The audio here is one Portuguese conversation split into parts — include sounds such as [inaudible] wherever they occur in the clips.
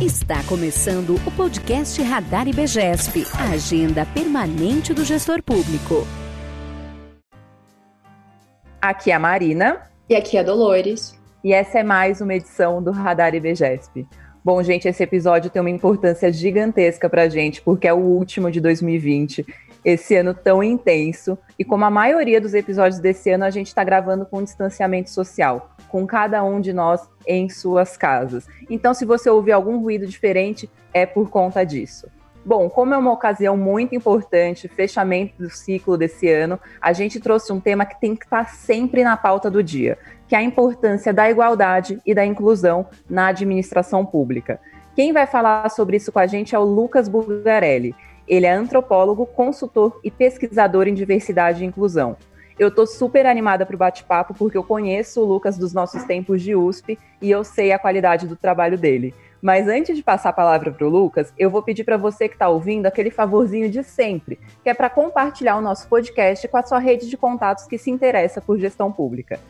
Está começando o podcast Radar IBGESP, a agenda permanente do gestor público. Aqui é a Marina. E aqui é a Dolores. E essa é mais uma edição do Radar IBGESP. Bom, gente, esse episódio tem uma importância gigantesca para a gente, porque é o último de 2020 esse ano tão intenso. E como a maioria dos episódios desse ano, a gente está gravando com distanciamento social, com cada um de nós em suas casas. Então, se você ouvir algum ruído diferente, é por conta disso. Bom, como é uma ocasião muito importante, fechamento do ciclo desse ano, a gente trouxe um tema que tem que estar sempre na pauta do dia, que é a importância da igualdade e da inclusão na administração pública. Quem vai falar sobre isso com a gente é o Lucas Bulgarelli. Ele é antropólogo, consultor e pesquisador em diversidade e inclusão. Eu estou super animada para o bate-papo porque eu conheço o Lucas dos nossos tempos de USP e eu sei a qualidade do trabalho dele. Mas antes de passar a palavra para o Lucas, eu vou pedir para você que está ouvindo aquele favorzinho de sempre, que é para compartilhar o nosso podcast com a sua rede de contatos que se interessa por gestão pública.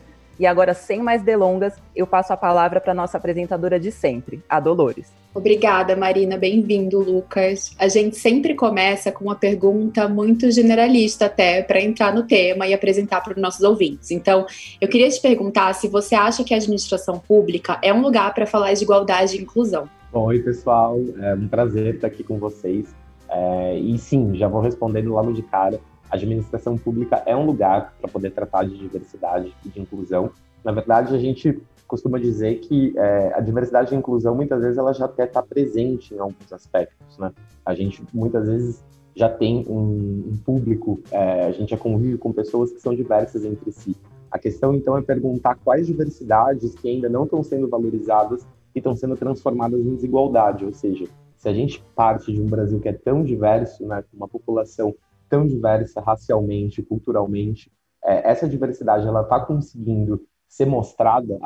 E agora, sem mais delongas, eu passo a palavra para nossa apresentadora de sempre, a Dolores. Obrigada, Marina. Bem-vindo, Lucas. A gente sempre começa com uma pergunta muito generalista, até para entrar no tema e apresentar para os nossos ouvintes. Então, eu queria te perguntar se você acha que a administração pública é um lugar para falar de igualdade e inclusão. Oi, pessoal. É um prazer estar aqui com vocês. É, e sim, já vou respondendo logo de cara a administração pública é um lugar para poder tratar de diversidade e de inclusão. Na verdade, a gente costuma dizer que é, a diversidade e a inclusão muitas vezes ela já até está presente em alguns aspectos, né? A gente muitas vezes já tem um, um público, é, a gente já convive com pessoas que são diversas entre si. A questão então é perguntar quais diversidades que ainda não estão sendo valorizadas e estão sendo transformadas em desigualdade, ou seja, se a gente parte de um Brasil que é tão diverso, né, com uma população tão diversa racialmente, culturalmente, é, essa diversidade ela está conseguindo ser mostrada,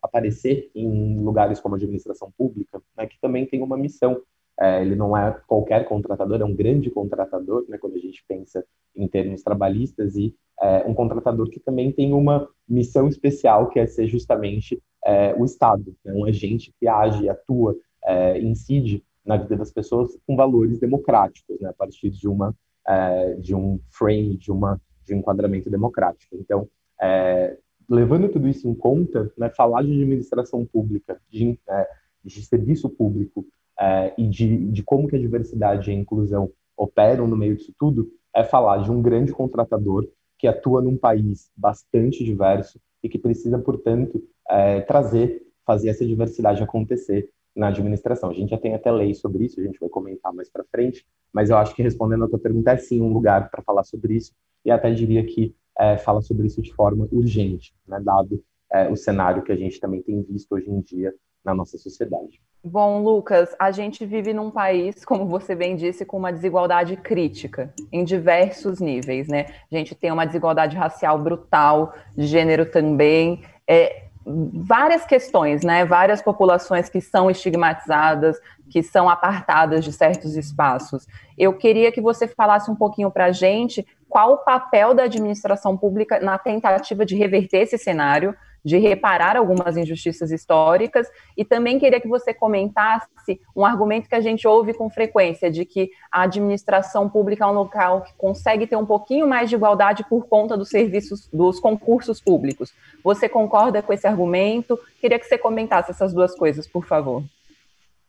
aparecer em lugares como a administração pública, né, que também tem uma missão. É, ele não é qualquer contratador, é um grande contratador, né, quando a gente pensa em termos trabalhistas, e é, um contratador que também tem uma missão especial, que é ser justamente é, o Estado, né, um agente que age, atua, é, incide na vida das pessoas com valores democráticos, né, a partir de uma é, de um frame, de, uma, de um enquadramento democrático. Então, é, levando tudo isso em conta, né, falar de administração pública, de, é, de serviço público é, e de, de como que a diversidade e a inclusão operam no meio disso tudo, é falar de um grande contratador que atua num país bastante diverso e que precisa, portanto, é, trazer, fazer essa diversidade acontecer na administração. A gente já tem até lei sobre isso, a gente vai comentar mais para frente, mas eu acho que respondendo a tua pergunta, é sim um lugar para falar sobre isso, e até diria que é, fala sobre isso de forma urgente, né, dado é, o cenário que a gente também tem visto hoje em dia na nossa sociedade. Bom, Lucas, a gente vive num país, como você bem disse, com uma desigualdade crítica em diversos níveis, né? A gente tem uma desigualdade racial brutal, de gênero também. É, várias questões, né? Várias populações que são estigmatizadas, que são apartadas de certos espaços. Eu queria que você falasse um pouquinho para a gente qual o papel da administração pública na tentativa de reverter esse cenário, de reparar algumas injustiças históricas, e também queria que você comentasse um argumento que a gente ouve com frequência, de que a administração pública é um local que consegue ter um pouquinho mais de igualdade por conta dos serviços, dos concursos públicos. Você concorda com esse argumento? Queria que você comentasse essas duas coisas, por favor.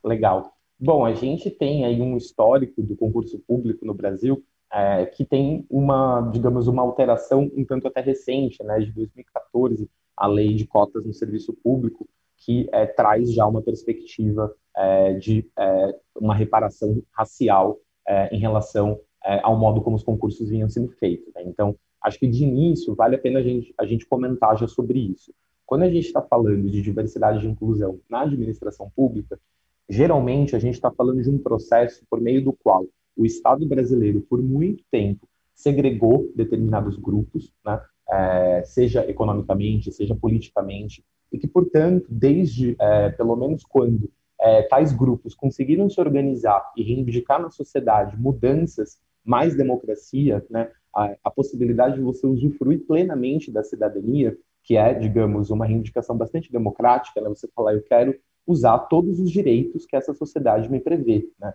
Legal. Bom, a gente tem aí um histórico do concurso público no Brasil é, que tem uma, digamos, uma alteração um tanto até recente, né, de 2014, a lei de cotas no serviço público, que é, traz já uma perspectiva é, de é, uma reparação racial é, em relação é, ao modo como os concursos vinham sendo feitos. Né? Então, acho que de início vale a pena a gente, a gente comentar já sobre isso. Quando a gente está falando de diversidade e inclusão na administração pública, geralmente a gente está falando de um processo por meio do qual o Estado brasileiro, por muito tempo, segregou determinados grupos, né, é, seja economicamente, seja politicamente, e que, portanto, desde, é, pelo menos quando é, tais grupos conseguiram se organizar e reivindicar na sociedade mudanças, mais democracia, né, a, a possibilidade de você usufruir plenamente da cidadania, que é, digamos, uma reivindicação bastante democrática, né, você falar, eu quero usar todos os direitos que essa sociedade me prevê, né?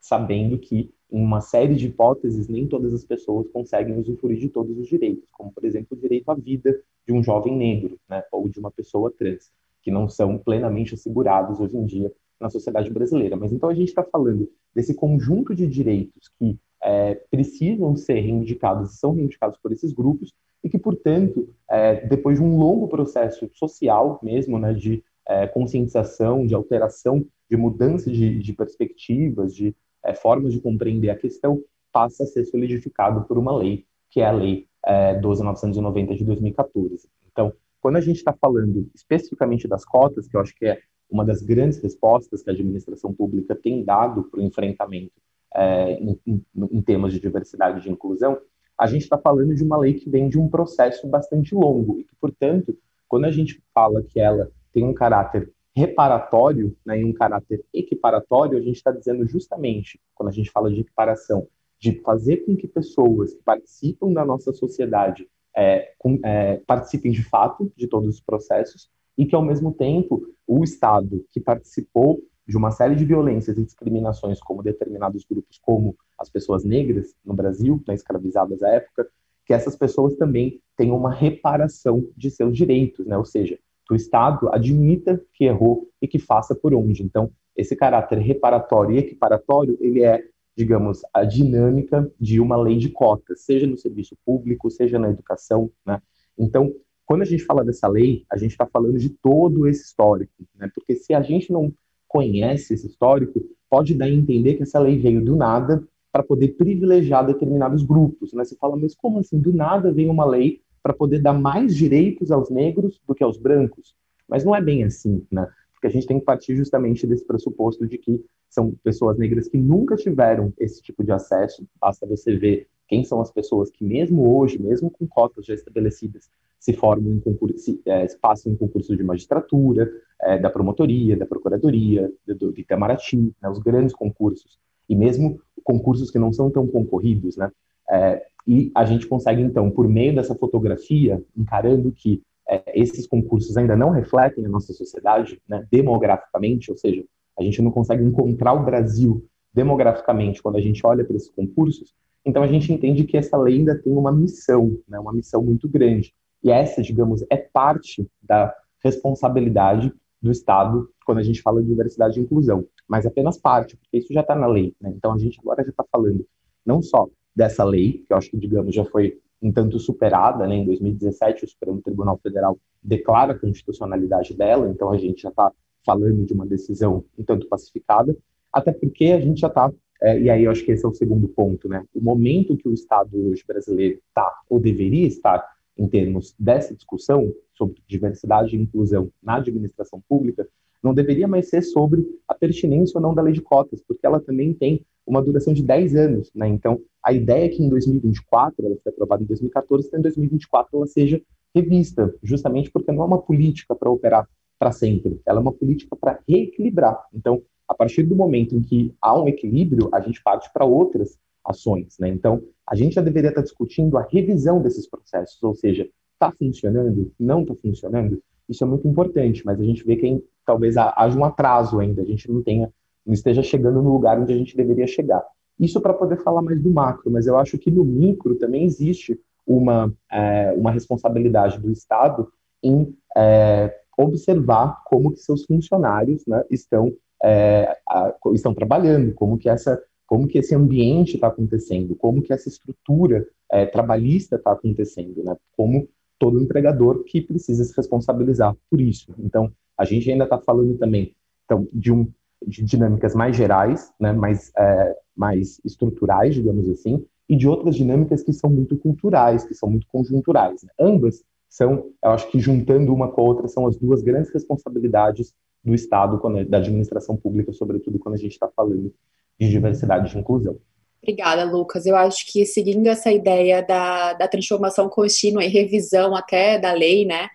Sabendo que em uma série de hipóteses nem todas as pessoas conseguem usufruir de todos os direitos, como por exemplo o direito à vida de um jovem negro, né, ou de uma pessoa trans, que não são plenamente assegurados hoje em dia na sociedade brasileira. Mas então a gente está falando desse conjunto de direitos que é, precisam ser reivindicados e são reivindicados por esses grupos e que, portanto, é, depois de um longo processo social mesmo, né, de é, conscientização, de alteração, de mudança de, de perspectivas, de é, formas de compreender a questão, passa a ser solidificado por uma lei, que é a Lei é, 12.990 de 2014. Então, quando a gente está falando especificamente das cotas, que eu acho que é uma das grandes respostas que a administração pública tem dado para o enfrentamento é, em, em, em, temas de diversidade e de inclusão, a gente está falando de uma lei que vem de um processo bastante longo e que, portanto, quando a gente fala que ela tem um caráter reparatório né, e um caráter equiparatório, a gente está dizendo justamente, quando a gente fala de equiparação, de fazer com que pessoas que participam da nossa sociedade é, com, é, participem de fato de todos os processos e que, ao mesmo tempo, o Estado que participou de uma série de violências e discriminações como determinados grupos, como as pessoas negras no Brasil, né, escravizadas à época, que essas pessoas também tenham uma reparação de seus direitos, né? ou seja, que o Estado admita que errou e que faça por onde. Então, esse caráter reparatório e equiparatório, ele é, digamos, a dinâmica de uma lei de cotas, seja no serviço público, seja na educação, né? Então, quando a gente fala dessa lei, a gente está falando de todo esse histórico, né? Porque se a gente não conhece esse histórico, pode dar a entender que essa lei veio do nada para poder privilegiar determinados grupos, né? Você fala, mas como assim? Do nada vem uma lei para poder dar mais direitos aos negros do que aos brancos. Mas não é bem assim, né? Porque a gente tem que partir justamente desse pressuposto de que são pessoas negras que nunca tiveram esse tipo de acesso. Basta você ver quem são as pessoas que, mesmo hoje, mesmo com cotas já estabelecidas, se formam em concurso, se, é, passam em concursos de magistratura, é, da promotoria, da procuradoria, do, do Itamaraty, né, os grandes concursos, e mesmo concursos que não são tão concorridos, né? É, e a gente consegue, então, por meio dessa fotografia, encarando que é, esses concursos ainda não refletem a nossa sociedade, né, demograficamente, ou seja, a gente não consegue encontrar o Brasil demograficamente quando a gente olha para esses concursos, então a gente entende que essa lei ainda tem uma missão, né, uma missão muito grande. E essa, digamos, é parte da responsabilidade do Estado quando a gente fala de diversidade e inclusão, mas apenas parte, porque isso já está na lei. Né? Então a gente agora já está falando não só dessa lei, que eu acho que, digamos, já foi um tanto superada, né? Em 2017, o Supremo Tribunal Federal declara a constitucionalidade dela, então a gente já está falando de uma decisão um tanto pacificada, até porque a gente já está, é, e aí eu acho que esse é o segundo ponto, né? O momento que o Estado hoje brasileiro está, ou deveria estar, em termos dessa discussão sobre diversidade e inclusão na administração pública, não deveria mais ser sobre a pertinência ou não da lei de cotas, porque ela também tem uma duração de 10 anos, né? Então, a ideia é que em 2024, ela foi aprovada em 2014, então em 2024 ela seja revista, justamente porque não é uma política para operar para sempre, ela é uma política para reequilibrar. Então, a partir do momento em que há um equilíbrio, a gente parte para outras ações, né? Então, a gente já deveria estar discutindo a revisão desses processos, ou seja, está funcionando, não está funcionando, isso é muito importante, mas a gente vê que talvez haja um atraso ainda, a gente não tenha, esteja chegando no lugar onde a gente deveria chegar. Isso para poder falar mais do macro, mas eu acho que no micro também existe uma, é, uma responsabilidade do Estado em é, observar como que seus funcionários né, estão, é, a, estão trabalhando, como que essa como que esse ambiente está acontecendo, como que essa estrutura é, trabalhista está acontecendo, né? Como todo empregador que precisa se responsabilizar por isso. Então, a gente ainda está falando também então, de, um, de dinâmicas mais gerais, né, mais, é, mais estruturais, digamos assim, e de outras dinâmicas que são muito culturais, que são muito conjunturais. Né? Ambas são, eu acho que juntando uma com a outra, são as duas grandes responsabilidades do Estado, quando, da administração pública, sobretudo quando a gente está falando de diversidade e de inclusão. Obrigada, Lucas. Eu acho que seguindo essa ideia da, da transformação contínua e revisão até da lei, né?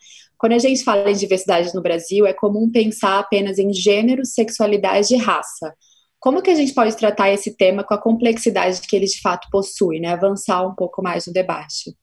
Quando a gente fala em diversidade no Brasil, é comum pensar apenas em gênero, sexualidade e raça. Como que a gente pode tratar esse tema com a complexidade que ele de fato possui, né? Avançar um pouco mais no debate.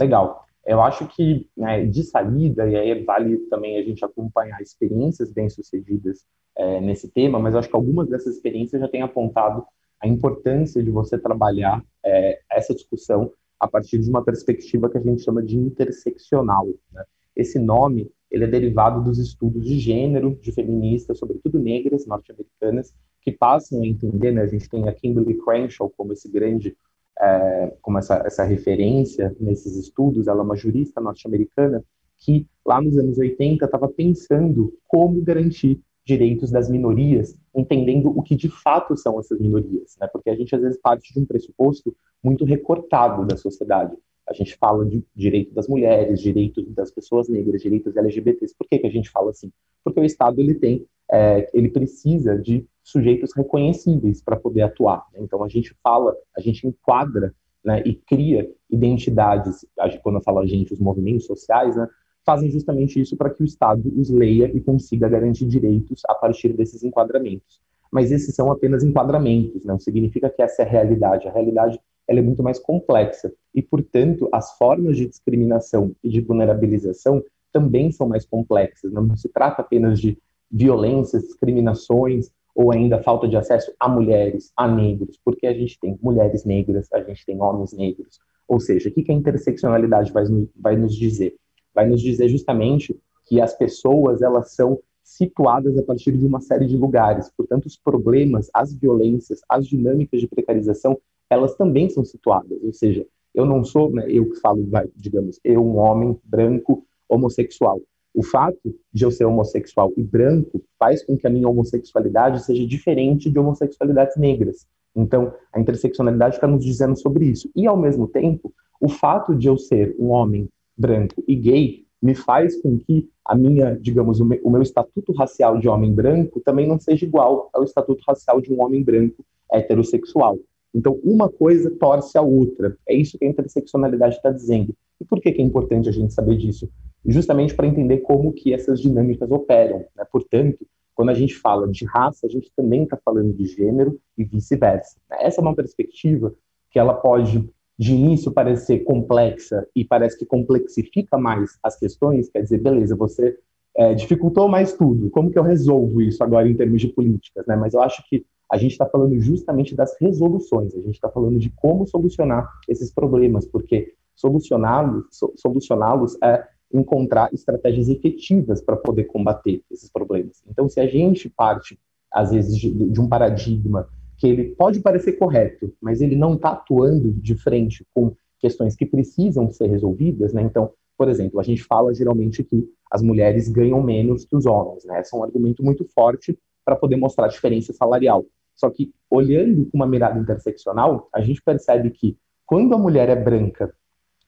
Legal. Eu acho que né, de saída, e aí vale também a gente acompanhar experiências bem-sucedidas é, nesse tema, mas acho que algumas dessas experiências já têm apontado a importância de você trabalhar é, essa discussão a partir de uma perspectiva que a gente chama de interseccional. Né? Esse nome ele é derivado dos estudos de gênero de feministas, sobretudo negras norte-americanas, que passam a entender, né? a gente tem a Kimberly Crenshaw como esse grande, é, como essa, essa referência nesses estudos, ela é uma jurista norte-americana que lá nos anos 80 estava pensando como garantir direitos das minorias, entendendo o que de fato são essas minorias, né? Porque a gente às vezes parte de um pressuposto muito recortado da sociedade. A gente fala de direito das mulheres, direitos das pessoas negras, direitos LGBTs. Por que, que a gente fala assim? Porque o Estado ele tem, é, ele precisa de sujeitos reconhecíveis para poder atuar. Né? Então a gente fala, a gente enquadra né, e cria identidades. Quando eu falo a gente, os movimentos sociais, né, fazem justamente isso para que o Estado os leia e consiga garantir direitos a partir desses enquadramentos. Mas esses são apenas enquadramentos, não significa que essa é a realidade. A realidade ela é muito mais complexa e, portanto, as formas de discriminação e de vulnerabilização também são mais complexas. Não se trata apenas de violências, discriminações ou ainda falta de acesso a mulheres, a negros, porque a gente tem mulheres negras, a gente tem homens negros. Ou seja, o que a interseccionalidade vai, vai nos dizer? vai nos dizer justamente que as pessoas elas são situadas a partir de uma série de lugares. Portanto, os problemas, as violências, as dinâmicas de precarização, elas também são situadas. Ou seja, eu não sou, né, eu que falo, vai, digamos, eu um homem branco homossexual. O fato de eu ser homossexual e branco faz com que a minha homossexualidade seja diferente de homossexualidades negras. Então, a interseccionalidade está nos dizendo sobre isso. E, ao mesmo tempo, o fato de eu ser um homem branco e gay me faz com que a minha, digamos, o meu, o meu, estatuto racial de homem branco também não seja igual ao estatuto racial de um homem branco heterossexual. Então, uma coisa torce a outra. É isso que a interseccionalidade está dizendo. E por que, que é importante a gente saber disso? Justamente para entender como que essas dinâmicas operam. Né? Portanto, quando a gente fala de raça, a gente também está falando de gênero e vice-versa. Essa é uma perspectiva que ela pode de início parecer complexa e parece que complexifica mais as questões, quer dizer, beleza, você é, dificultou mais tudo, como que eu resolvo isso agora em termos de políticas, né? Mas eu acho que a gente está falando justamente das resoluções, a gente está falando de como solucionar esses problemas, porque solucioná-los solucioná-los é encontrar estratégias efetivas para poder combater esses problemas. Então, se a gente parte, às vezes, de, de um paradigma que ele pode parecer correto, mas ele não está atuando de frente com questões que precisam ser resolvidas, né? Então, por exemplo, a gente fala geralmente que as mulheres ganham menos que os homens, né? Esse é um argumento muito forte para poder mostrar a diferença salarial. Só que, olhando com uma mirada interseccional, a gente percebe que quando a mulher é branca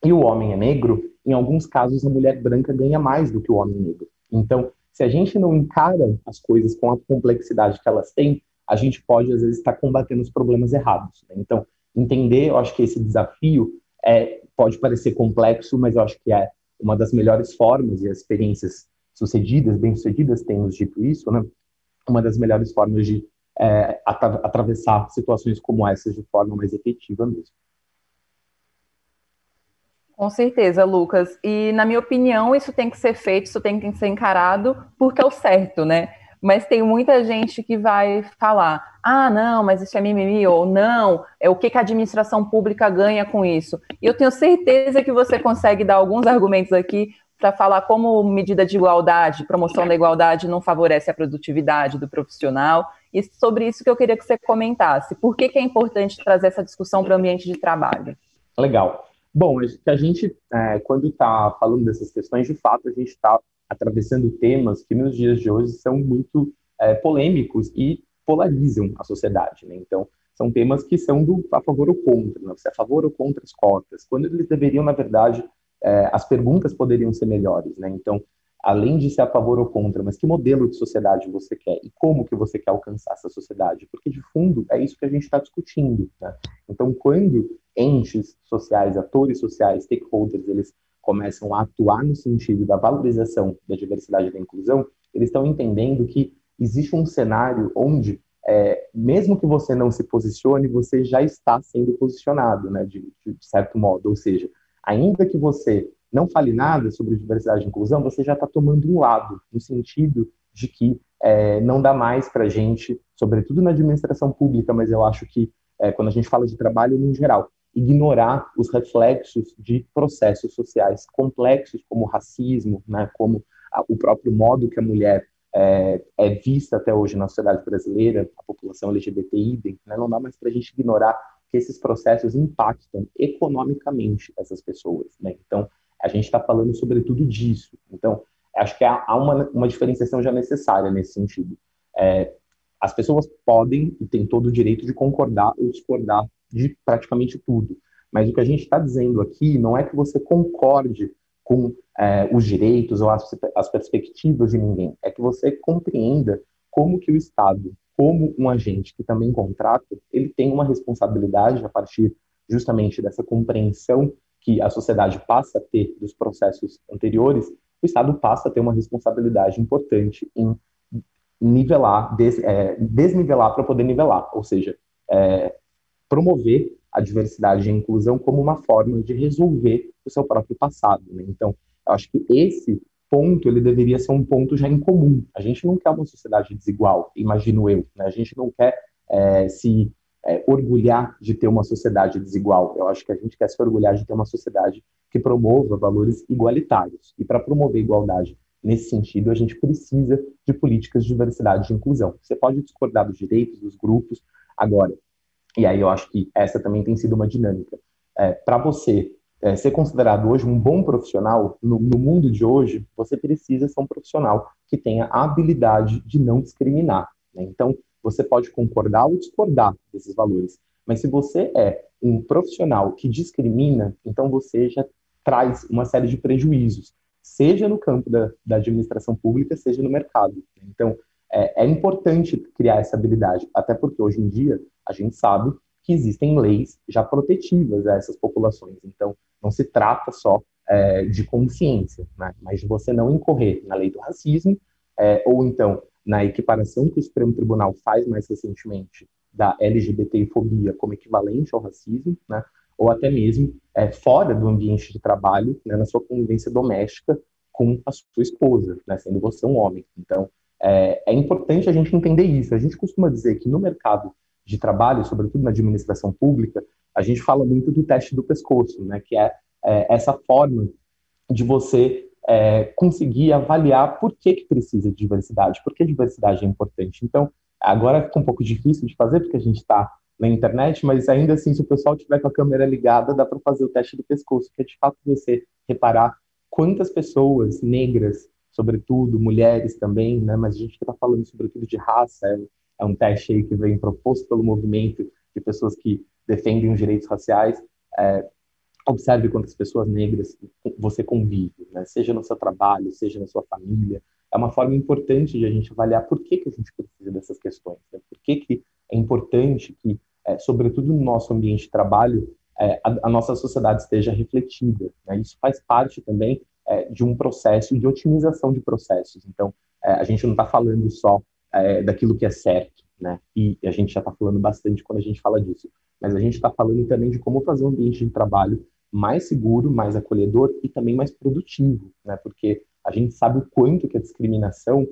e o homem é negro, em alguns casos a mulher branca ganha mais do que o homem negro. Então, se a gente não encara as coisas com a complexidade que elas têm, a gente pode, às vezes, estar combatendo os problemas errados. Né? Então, entender, eu acho que esse desafio é, pode parecer complexo, mas eu acho que é uma das melhores formas, e as experiências sucedidas, bem-sucedidas, têm nos dito isso, né? Uma das melhores formas de é, atra atravessar situações como essas de forma mais efetiva mesmo. Com certeza, Lucas. E, na minha opinião, isso tem que ser feito, isso tem que ser encarado porque é o certo, né? mas tem muita gente que vai falar: ah, não, mas isso é mimimi, ou não, é o que, que a administração pública ganha com isso. E eu tenho certeza que você consegue dar alguns argumentos aqui para falar como medida de igualdade, promoção da igualdade não favorece a produtividade do profissional, e sobre isso que eu queria que você comentasse. Por que, que é importante trazer essa discussão para o ambiente de trabalho? Legal. Bom, a gente, é, quando está falando dessas questões, de fato, a gente está atravessando temas que nos dias de hoje são muito é, polêmicos e polarizam a sociedade. Né? Então, são temas que são do a favor ou contra, né? é a favor ou contra as cotas, quando eles deveriam, na verdade, é, as perguntas poderiam ser melhores. Né? Então, além de ser a favor ou contra, mas que modelo de sociedade você quer e como que você quer alcançar essa sociedade? Porque, de fundo, é isso que a gente está discutindo. Né? Então, quando entes sociais, atores sociais, stakeholders, eles começam a atuar no sentido da valorização da diversidade e da inclusão, eles estão entendendo que existe um cenário onde, é, mesmo que você não se posicione, você já está sendo posicionado, né, de, de certo modo. Ou seja, ainda que você não fale nada sobre diversidade e inclusão, você já está tomando um lado, no sentido de que é, não dá mais para a gente, sobretudo na administração pública, mas eu acho que é, quando a gente fala de trabalho no geral, ignorar os reflexos de processos sociais complexos, como o racismo, né, como a, o próprio modo que a mulher é, é, vista até hoje na sociedade brasileira, a população LGBTI, né, não dá mais para a gente ignorar que esses processos impactam economicamente essas pessoas. Né? Então, a gente está falando sobretudo disso. Então, acho que há, uma, uma diferenciação já necessária nesse sentido. É, as pessoas podem e têm todo o direito de concordar ou discordar de praticamente tudo. Mas o que a gente está dizendo aqui não é que você concorde com é, os direitos ou as, as perspectivas de ninguém, é que você compreenda como que o Estado, como um agente que também contrata, ele tem uma responsabilidade a partir justamente dessa compreensão que a sociedade passa a ter dos processos anteriores, o Estado passa a ter uma responsabilidade importante em nivelar, des, é, desnivelar para poder nivelar, ou seja, é, promover a diversidade e a inclusão como uma forma de resolver o seu próprio passado. Né? Então, eu acho que esse ponto ele deveria ser um ponto já em comum. A gente não quer uma sociedade desigual, imagino eu. Né? A gente não quer é, se é, orgulhar de ter uma sociedade desigual. Eu acho que a gente quer se orgulhar de ter uma sociedade que promova valores igualitários. E para promover igualdade nesse sentido, a gente precisa de políticas de diversidade e inclusão. Você pode discordar dos direitos dos grupos, agora, e aí eu acho que essa também tem sido uma dinâmica. É, para você é, ser considerado hoje um bom profissional, no, no, mundo de hoje, você precisa ser um profissional que tenha a habilidade de não discriminar. Né? Então, você pode concordar ou discordar desses valores, mas se você é um profissional que discrimina, então você já traz uma série de prejuízos, seja no campo da, da administração pública, seja no mercado. Então, é, é importante criar essa habilidade, até porque hoje em dia a gente sabe que existem leis já protetivas a essas populações. Então, não se trata só é, de consciência, né, mas de você não incorrer na lei do racismo, é, ou então na equiparação que o Supremo Tribunal faz mais recentemente da LGBTfobia como equivalente ao racismo, né, ou até mesmo é, fora do ambiente de trabalho, né, na sua convivência doméstica com a sua esposa, né, sendo você um homem. Então, é, é importante a gente entender isso. A gente costuma dizer que no mercado de trabalho, sobretudo na administração pública, a gente fala muito do teste do pescoço, né, que é, é essa forma de você é, conseguir avaliar por que, que precisa de diversidade, por que diversidade é importante. Então, agora fica um pouco difícil de fazer, porque a gente está na internet, mas ainda assim, se o pessoal tiver com a câmera ligada, dá para fazer o teste do pescoço, que é de fato você reparar quantas pessoas negras, sobretudo mulheres também, né, mas a gente está falando sobretudo de raça, é, é um teste aí que vem proposto pelo movimento de pessoas que defendem os direitos raciais. É, observe quantas pessoas negras você convive, né? seja no seu trabalho, seja na sua família. É uma forma importante de a gente avaliar por que, que a gente precisa dessas questões, né? por que, que é importante que, é, sobretudo no nosso ambiente de trabalho, é, a, a, nossa sociedade esteja refletida. Né? Isso faz parte também é, de um processo de otimização de processos. Então, é, a gente não está falando só é, daquilo que é certo, né? E a gente já está falando bastante quando a gente fala disso. Mas a gente está falando também de como fazer um ambiente de trabalho mais seguro, mais acolhedor e também mais produtivo, né? Porque a gente sabe o quanto que a discriminação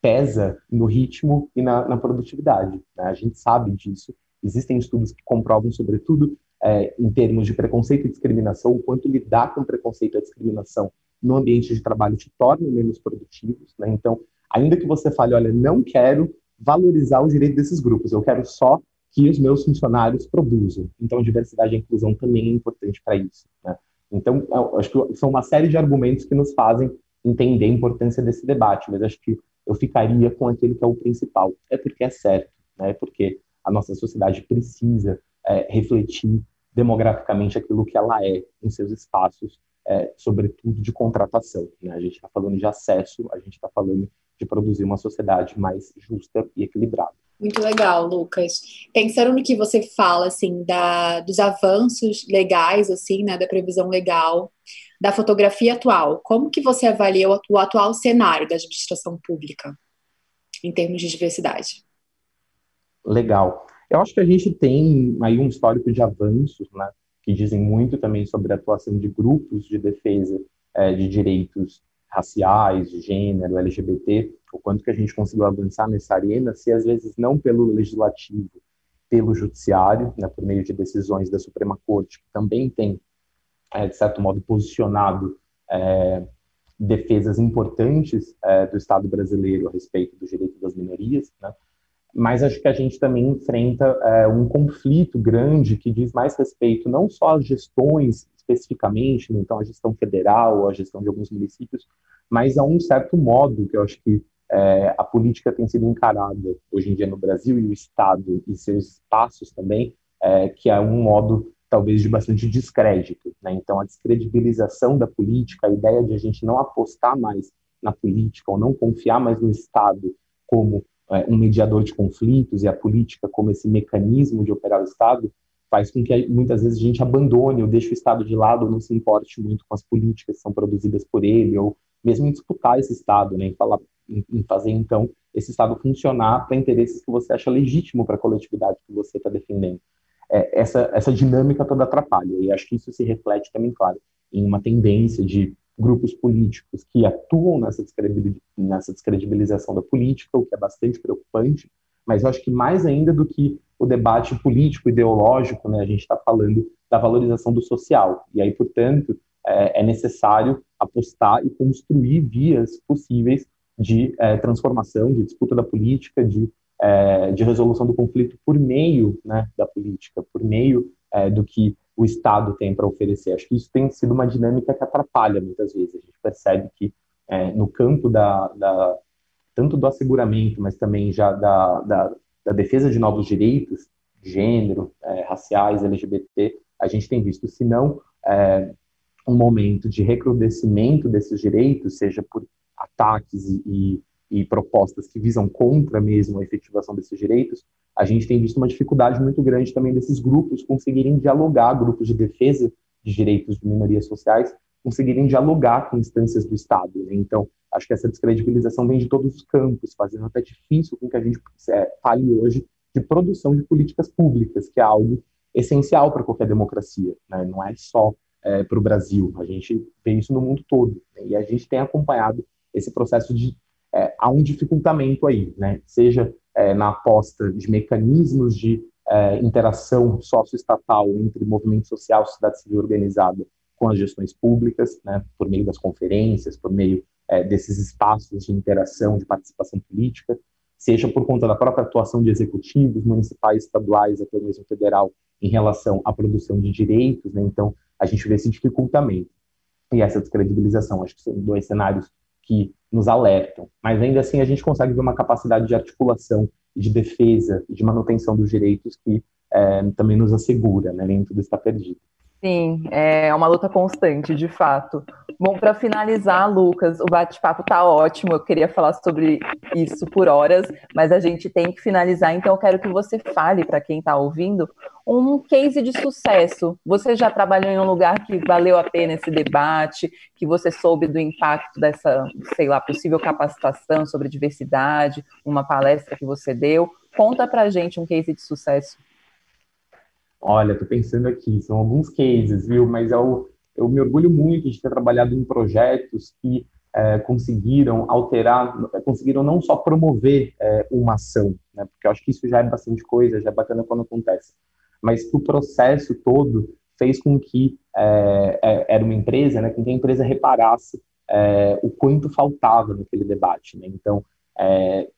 pesa no ritmo e na, na produtividade. Né? A gente sabe disso. Existem estudos que comprovam, sobretudo, é, em termos de preconceito e discriminação, o quanto lidar com preconceito e discriminação no ambiente de trabalho te torna menos produtivos. Né? Então, ainda que você fale, olha, não quero valorizar o direito desses grupos, eu quero só que os meus funcionários produzam. Então, diversidade e inclusão também é importante para isso. Né? Então, acho que são uma série de argumentos que nos fazem entender a importância desse debate, mas acho que eu ficaria com aquele que é o principal. É porque é certo, né? é porque a nossa sociedade precisa é, refletir demograficamente aquilo que ela é em seus espaços, é, sobretudo de contratação. Né? A gente está falando de acesso, a gente está falando de produzir uma sociedade mais justa e equilibrada. Muito legal, Lucas. Pensando no que você fala, assim, da, dos avanços legais, assim, né, da previsão legal, da fotografia atual, como que você avalia o, o atual cenário da administração pública em termos de diversidade? Legal. Eu acho que a gente tem aí um histórico de avanços, né, que dizem muito também sobre a atuação de grupos de defesa é, de direitos raciais, de gênero, LGBT, o quanto que a gente conseguiu avançar nessa arena, se às vezes não pelo legislativo, pelo judiciário, né, por meio de decisões da Suprema Corte, que também tem, é, de certo modo, posicionado é, defesas importantes é, do Estado brasileiro a respeito do direito das minorias, né, mas acho que a gente também enfrenta é, um conflito grande que diz mais respeito não só às gestões especificamente, né, então a gestão federal, a gestão de alguns municípios, mas a um certo modo que eu acho que é, a política tem sido encarada hoje em dia no Brasil e o Estado e seus espaços também, é, que é um modo talvez de bastante descrédito. Né? Então, a descredibilização da política, a ideia de a gente não apostar mais na política ou não confiar mais no Estado como um mediador de conflitos e a política como esse mecanismo de operar o Estado, faz com que muitas vezes a gente abandone ou deixe o Estado de lado ou não se importe muito com as políticas que são produzidas por ele ou mesmo em disputar esse Estado, né, em, falar, em fazer, então, esse Estado funcionar para interesses que você acha legítimo para a coletividade que você está defendendo. É, essa, essa dinâmica toda atrapalha, e acho que isso se reflete também, claro, em uma tendência de grupos políticos que atuam nessa, descredibilização da política, o que é bastante preocupante, mas eu acho que mais ainda do que o debate político, ideológico, né, a gente está falando da valorização do social. E aí, portanto, é, é necessário apostar e construir vias possíveis de é, transformação, de disputa da política, de, é, de resolução do conflito por meio né, da política, por meio é, do que o Estado tem para oferecer. Acho que isso tem sido uma dinâmica que atrapalha muitas vezes. A gente percebe que é, no campo da, da, tanto do asseguramento, mas também já da, da, da defesa de novos direitos, gênero, é, raciais, LGBT, a gente tem visto, se não é, um momento de recrudescimento desses direitos, seja por ataques e, e, e, propostas que visam contra mesmo a efetivação desses direitos, a gente tem visto uma dificuldade muito grande também desses grupos conseguirem dialogar, grupos de defesa de direitos de minorias sociais, conseguirem dialogar com instâncias do Estado. Né? Então, acho que essa descredibilização vem de todos os campos, fazendo até difícil com que a gente é, fale hoje de produção de políticas públicas, que é algo essencial para qualquer democracia. Né? Não é só é, para o Brasil. A gente vê isso no mundo todo. Né? E a gente tem acompanhado esse processo de. É, há um dificultamento aí, né? seja é, na aposta de mecanismos de é, interação socioestatal entre movimento social sociedade civil organizada com as gestões públicas, né? por meio das conferências, por meio é, desses espaços de interação, de participação política, seja por conta da própria atuação de executivos municipais, estaduais, até mesmo federal, em relação à produção de direitos, né? Então, a gente vê esse dificultamento e essa descredibilização. Acho que são dois cenários que nos alertam. Mas ainda assim, a gente consegue ver uma capacidade de articulação, de defesa, de manutenção dos direitos que é, também nos assegura, né? Nem tudo está perdido. Sim, é uma luta constante, de fato. Bom, para finalizar, Lucas, o bate-papo está ótimo. Eu queria falar sobre isso por horas, mas a gente tem que finalizar. Então, eu quero que você fale para quem está ouvindo um case de sucesso. Você já trabalhou em um lugar que valeu a pena esse debate, que você soube do impacto dessa, sei lá, possível capacitação sobre diversidade, uma palestra que você deu. Conta para gente um case de sucesso. Olha, tô pensando aqui, são alguns cases, viu? Mas eu, eu me orgulho muito de ter trabalhado em projetos que é, conseguiram alterar, conseguiram não só promover é, uma ação, né? Porque eu acho que isso já é bastante coisa, já é bacana quando acontece, mas que o processo todo fez com que é, é era uma empresa, né? Com que a empresa reparasse é, o quanto faltava naquele debate, né? Então, é,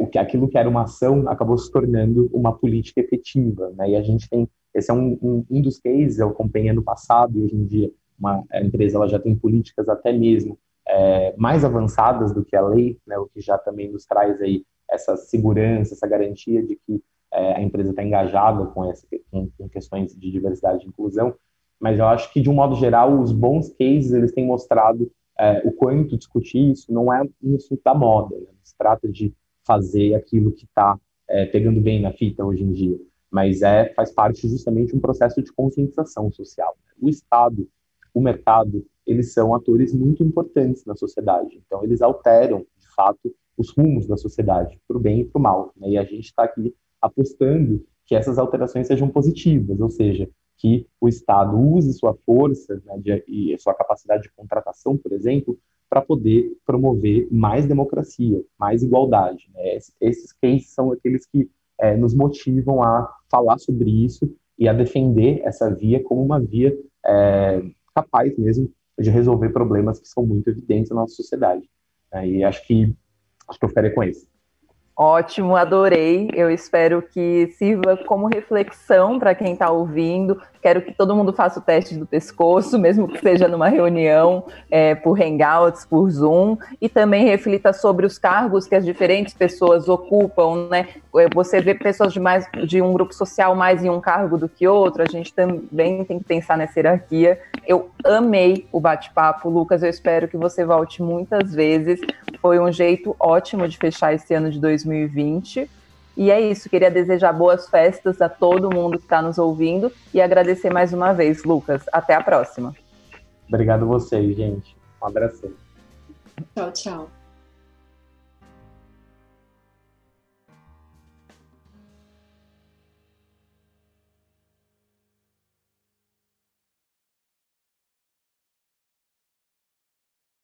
o que aquilo que era uma ação acabou se tornando uma política efetiva, né? E a gente tem esse é um, um, um dos cases, eu acompanhei ano passado, e hoje em dia uma, a empresa ela já tem políticas até mesmo é, mais avançadas do que a lei, né, o que já também nos traz aí essa segurança, essa garantia de que é, a empresa está engajada com, essa, com, com, questões de diversidade e inclusão. Mas eu acho que, de um modo geral, os bons cases eles têm mostrado é, o quanto discutir isso não é um assunto da moda. Né? Se trata de fazer aquilo que está é, pegando bem na fita hoje em dia mas é faz parte justamente de um processo de conscientização social. O Estado, o mercado, eles são atores muito importantes na sociedade. Então, eles alteram, de fato, os rumos da sociedade, para o bem e para o mal. Né? E a gente está aqui apostando que essas alterações sejam positivas, ou seja, que o Estado use sua força né, de, e sua capacidade de contratação, por exemplo, para poder promover mais democracia, mais igualdade. Né? Esses cases são aqueles que é, nos motivam a falar sobre isso e a defender essa via como uma via é, capaz mesmo de resolver problemas que são muito evidentes na nossa sociedade. Né? E acho que acho que eu ficaria com isso. Ótimo, adorei. Eu espero que sirva como reflexão para quem está ouvindo. Quero que todo mundo faça o teste do pescoço, [laughs] mesmo que seja numa reunião é, por Hangouts, por Zoom, e também reflita sobre os cargos que as diferentes pessoas ocupam, né? É, você vê pessoas de mais de um grupo social mais em um cargo do que outro. A gente também tem que pensar nessa hierarquia. Eu amei o bate-papo, Lucas. Eu espero que você volte muitas vezes. Foi um jeito ótimo de fechar esse ano de 2020 2020. E é isso, queria desejar boas festas a todo mundo que está nos ouvindo e agradecer mais uma vez, Lucas. Até a próxima. Obrigado a vocês, gente. Um abraço. Tchau, tchau.